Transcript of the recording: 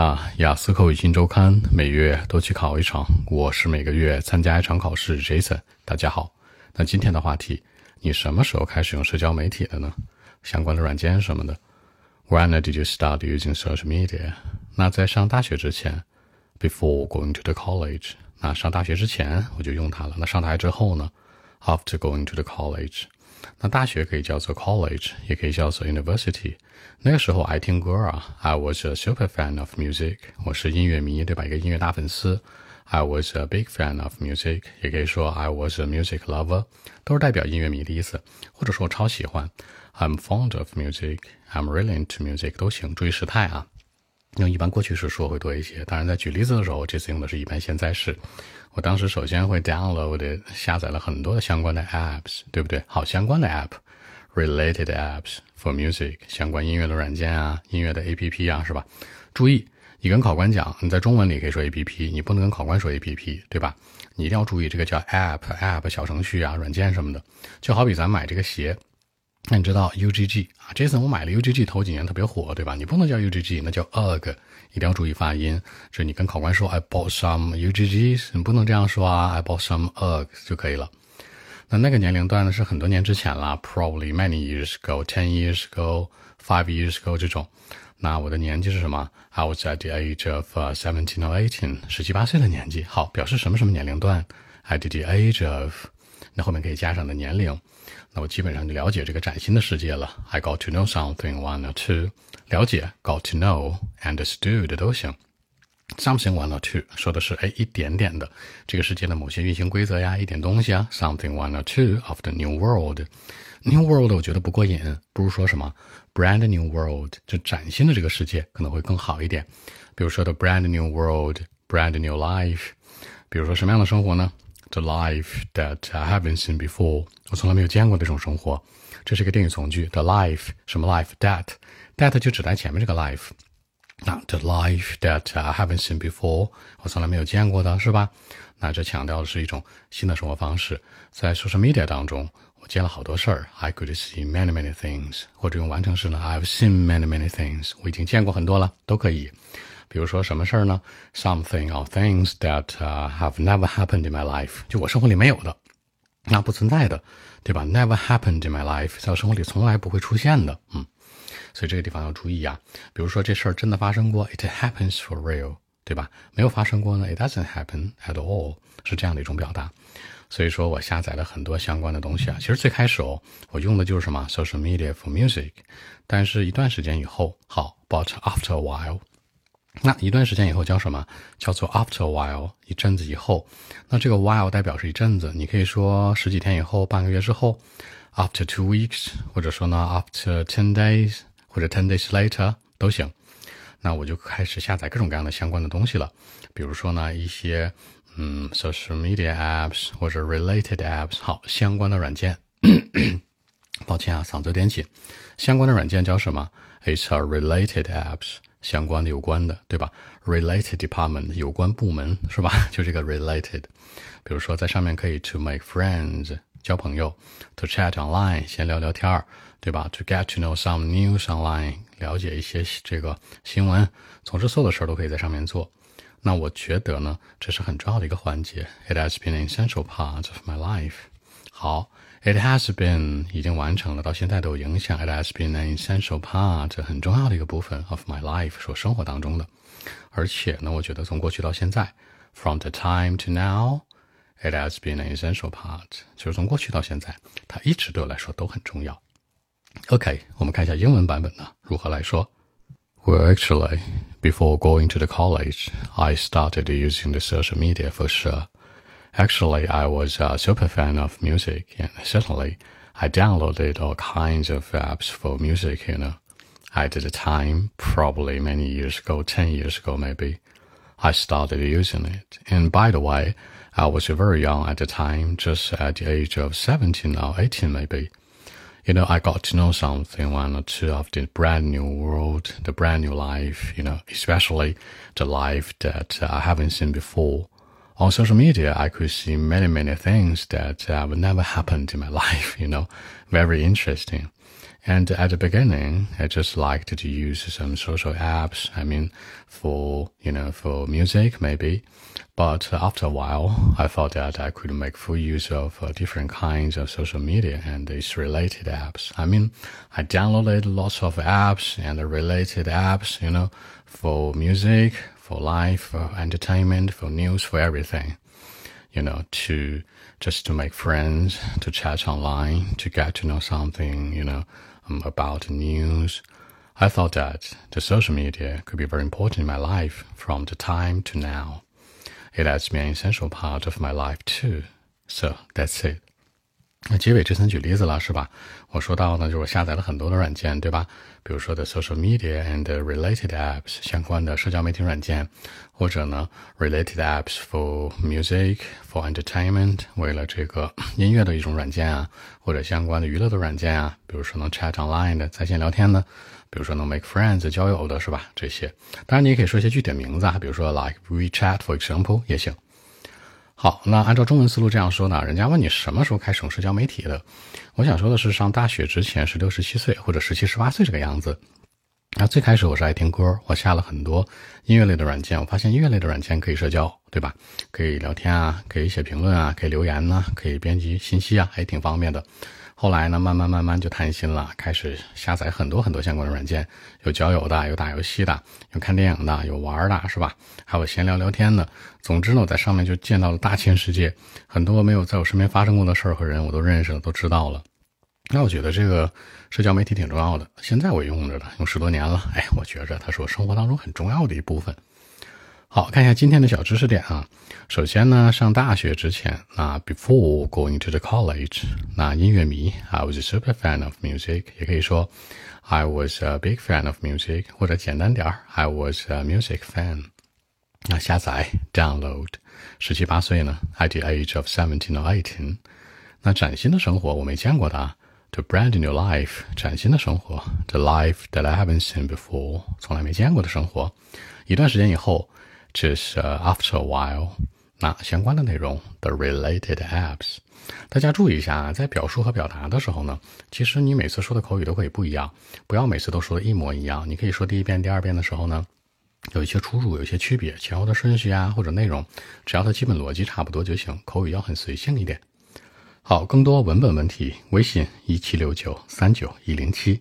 啊，雅思口语新周刊每月都去考一场，我是每个月参加一场考试。Jason，大家好。那今天的话题，你什么时候开始用社交媒体的呢？相关的软件什么的。When did you start using social media？那在上大学之前，before going to the college。那上大学之前我就用它了。那上大学之后呢？After going to the college。那大学可以叫做 college，也可以叫做 university。那个时候爱听歌啊，I was a super fan of music，我是音乐迷，对吧？一个音乐大粉丝。I was a big fan of music，也可以说 I was a music lover，都是代表音乐迷的意思，或者说我超喜欢。I'm fond of music，I'm really into music 都行。注意时态啊， 用一般过去时说会多一些。当然，在举例子的时候，这次用的是一般现在式。我当时首先会 download 下载了很多的相关的 apps，对不对？好，相关的 app，related apps for music，相关音乐的软件啊，音乐的 app 啊，是吧？注意，你跟考官讲，你在中文里可以说 app，你不能跟考官说 app，对吧？你一定要注意这个叫 app，app 小程序啊，软件什么的。就好比咱买这个鞋，那你知道 UGG 啊？Jason，我买了 UGG，头几年特别火，对吧？你不能叫 UGG，那叫 UGG。一定要注意发音，就是你跟考官说 I bought some U G G，你不能这样说啊，I bought some Ugg 就可以了。那那个年龄段呢是很多年之前了，probably many years ago，ten years ago，five years ago 这种。那我的年纪是什么？I was at the age of seventeen or eighteen，十七八岁的年纪。好，表示什么什么年龄段？At the age of，那后面可以加上的年龄。那我基本上就了解这个崭新的世界了。I got to know something one or two，了解，got to know，understood 都行。Something one or two 说的是哎一点点的这个世界的某些运行规则呀，一点东西啊。Something one or two of the new world。New world 我觉得不过瘾，不如说什么 brand new world，就崭新的这个世界可能会更好一点。比如说 the brand new world，brand new life。比如说什么样的生活呢 ？The life that I haven't seen before，我从来没有见过这种生活。这是一个定语从句，the life 什么 life？that，that 就指代前面这个 life。那 the life that I haven't seen before，我从来没有见过的是吧？那这强调的是一种新的生活方式。在 social media 当中，我见了好多事儿，I could see many many things，或者用完成式呢，I've seen many many things，我已经见过很多了，都可以。 比如说什么事儿呢？Something or things that have never happened in my life，就我生活里没有的，那不存在的，对吧？Never happened in my life，在我生活里从来不会出现的，嗯，所以这个地方要注意啊。比如说这事儿真的发生过，It happens for real，对吧？没有发生过呢，It doesn't happen at all，是这样的一种表达。所以说我下载了很多相关的东西啊。其实最开始哦，我用的就是什么 social media for music，但是一段时间以后，好，but after a while。那一段时间以后叫什么？叫做 after a while，一阵子以后。那这个 while 代表是一阵子，你可以说十几天以后、半个月之后，after two weeks，或者说呢 after ten days，或者 ten days later 都行。那我就开始下载各种各样的相关的东西了，比如说呢一些嗯 social media apps 或者 related apps，好相关的软件。抱歉啊，嗓子有点紧。相关的软件叫什么？It's a related apps。相关的、有关的，对吧？Related department 有关部门是吧？就这个 related。比如说，在上面可以 to make friends 交朋友，to chat online 先聊聊天儿，对吧？To get to know some news online 了解一些这个新闻。总之，所有的事儿都可以在上面做。那我觉得呢，这是很重要的一个环节。It has been an essential part of my life。好。It has been 已经完成了，到现在都有影响。It has been an essential part 很重要的一个部分 of my life，说生活当中的。而且呢，我觉得从过去到现在，from the time to now，it has been an essential part，就是从过去到现在，它一直对我来说都很重要。OK，我们看一下英文版本呢如何来说。Well, actually, before going to the college, I started using the social media for sure. Actually, I was a super fan of music, and certainly I downloaded all kinds of apps for music, you know. At the time, probably many years ago, 10 years ago maybe, I started using it. And by the way, I was very young at the time, just at the age of 17 or 18 maybe. You know, I got to know something, one or two of the brand new world, the brand new life, you know, especially the life that I haven't seen before on social media, I could see many, many things that have never happened in my life, you know, very interesting. And at the beginning, I just liked to use some social apps. I mean, for, you know, for music maybe. But after a while, I thought that I could make full use of uh, different kinds of social media and its related apps. I mean, I downloaded lots of apps and related apps, you know, for music, for life, for entertainment, for news, for everything. You know, to just to make friends, to chat online, to get to know something, you know, um, about news. I thought that the social media could be very important in my life from the time to now. It has been an essential part of my life too. So that's it. 那结尾这层举例子了，是吧？我说到呢，就是我下载了很多的软件，对吧？比如说的 social media and related apps 相关的社交媒体软件，或者呢 related apps for music for entertainment 为了这个音乐的一种软件啊，或者相关的娱乐的软件啊，比如说能 chat online 的在线聊天的，比如说能 make friends 交友的，是吧？这些，当然你也可以说一些具体的名字啊，比如说 like WeChat for example 也行。好，那按照中文思路这样说呢，人家问你什么时候开始用社交媒体的，我想说的是上大学之前，十六、十七岁或者十七、十八岁这个样子。那最开始我是爱听歌，我下了很多音乐类的软件，我发现音乐类的软件可以社交，对吧？可以聊天啊，可以写评论啊，可以留言呢，可以编辑信息啊，还挺方便的。后来呢，慢慢慢慢就贪心了，开始下载很多很多相关的软件，有交友的，有打游戏的，有看电影的，有玩的，是吧？还有闲聊聊天的。总之呢，我在上面就见到了大千世界，很多没有在我身边发生过的事儿和人，我都认识了，都知道了。那我觉得这个社交媒体挺重要的，现在我用着了，用十多年了。哎，我觉着它是我生活当中很重要的一部分。好，看一下今天的小知识点啊。首先呢，上大学之前那，before going to the college，那音乐迷，I was a super fan of music，也可以说 I was a big fan of music，或者简单点儿，I was a music fan。那下载 download，十七八岁呢，at the age of seventeen or eighteen。那崭新的生活，我没见过的啊，to brand new life，崭新的生活，the life that I haven't seen before，从来没见过的生活。一段时间以后。就是 after a while，那相关的内容 the related apps，大家注意一下，在表述和表达的时候呢，其实你每次说的口语都可以不一样，不要每次都说的一模一样。你可以说第一遍、第二遍的时候呢，有一些出入，有一些区别，前后的顺序啊或者内容，只要它基本逻辑差不多就行。口语要很随性一点。好，更多文本问题，微信一七六九三九一零七。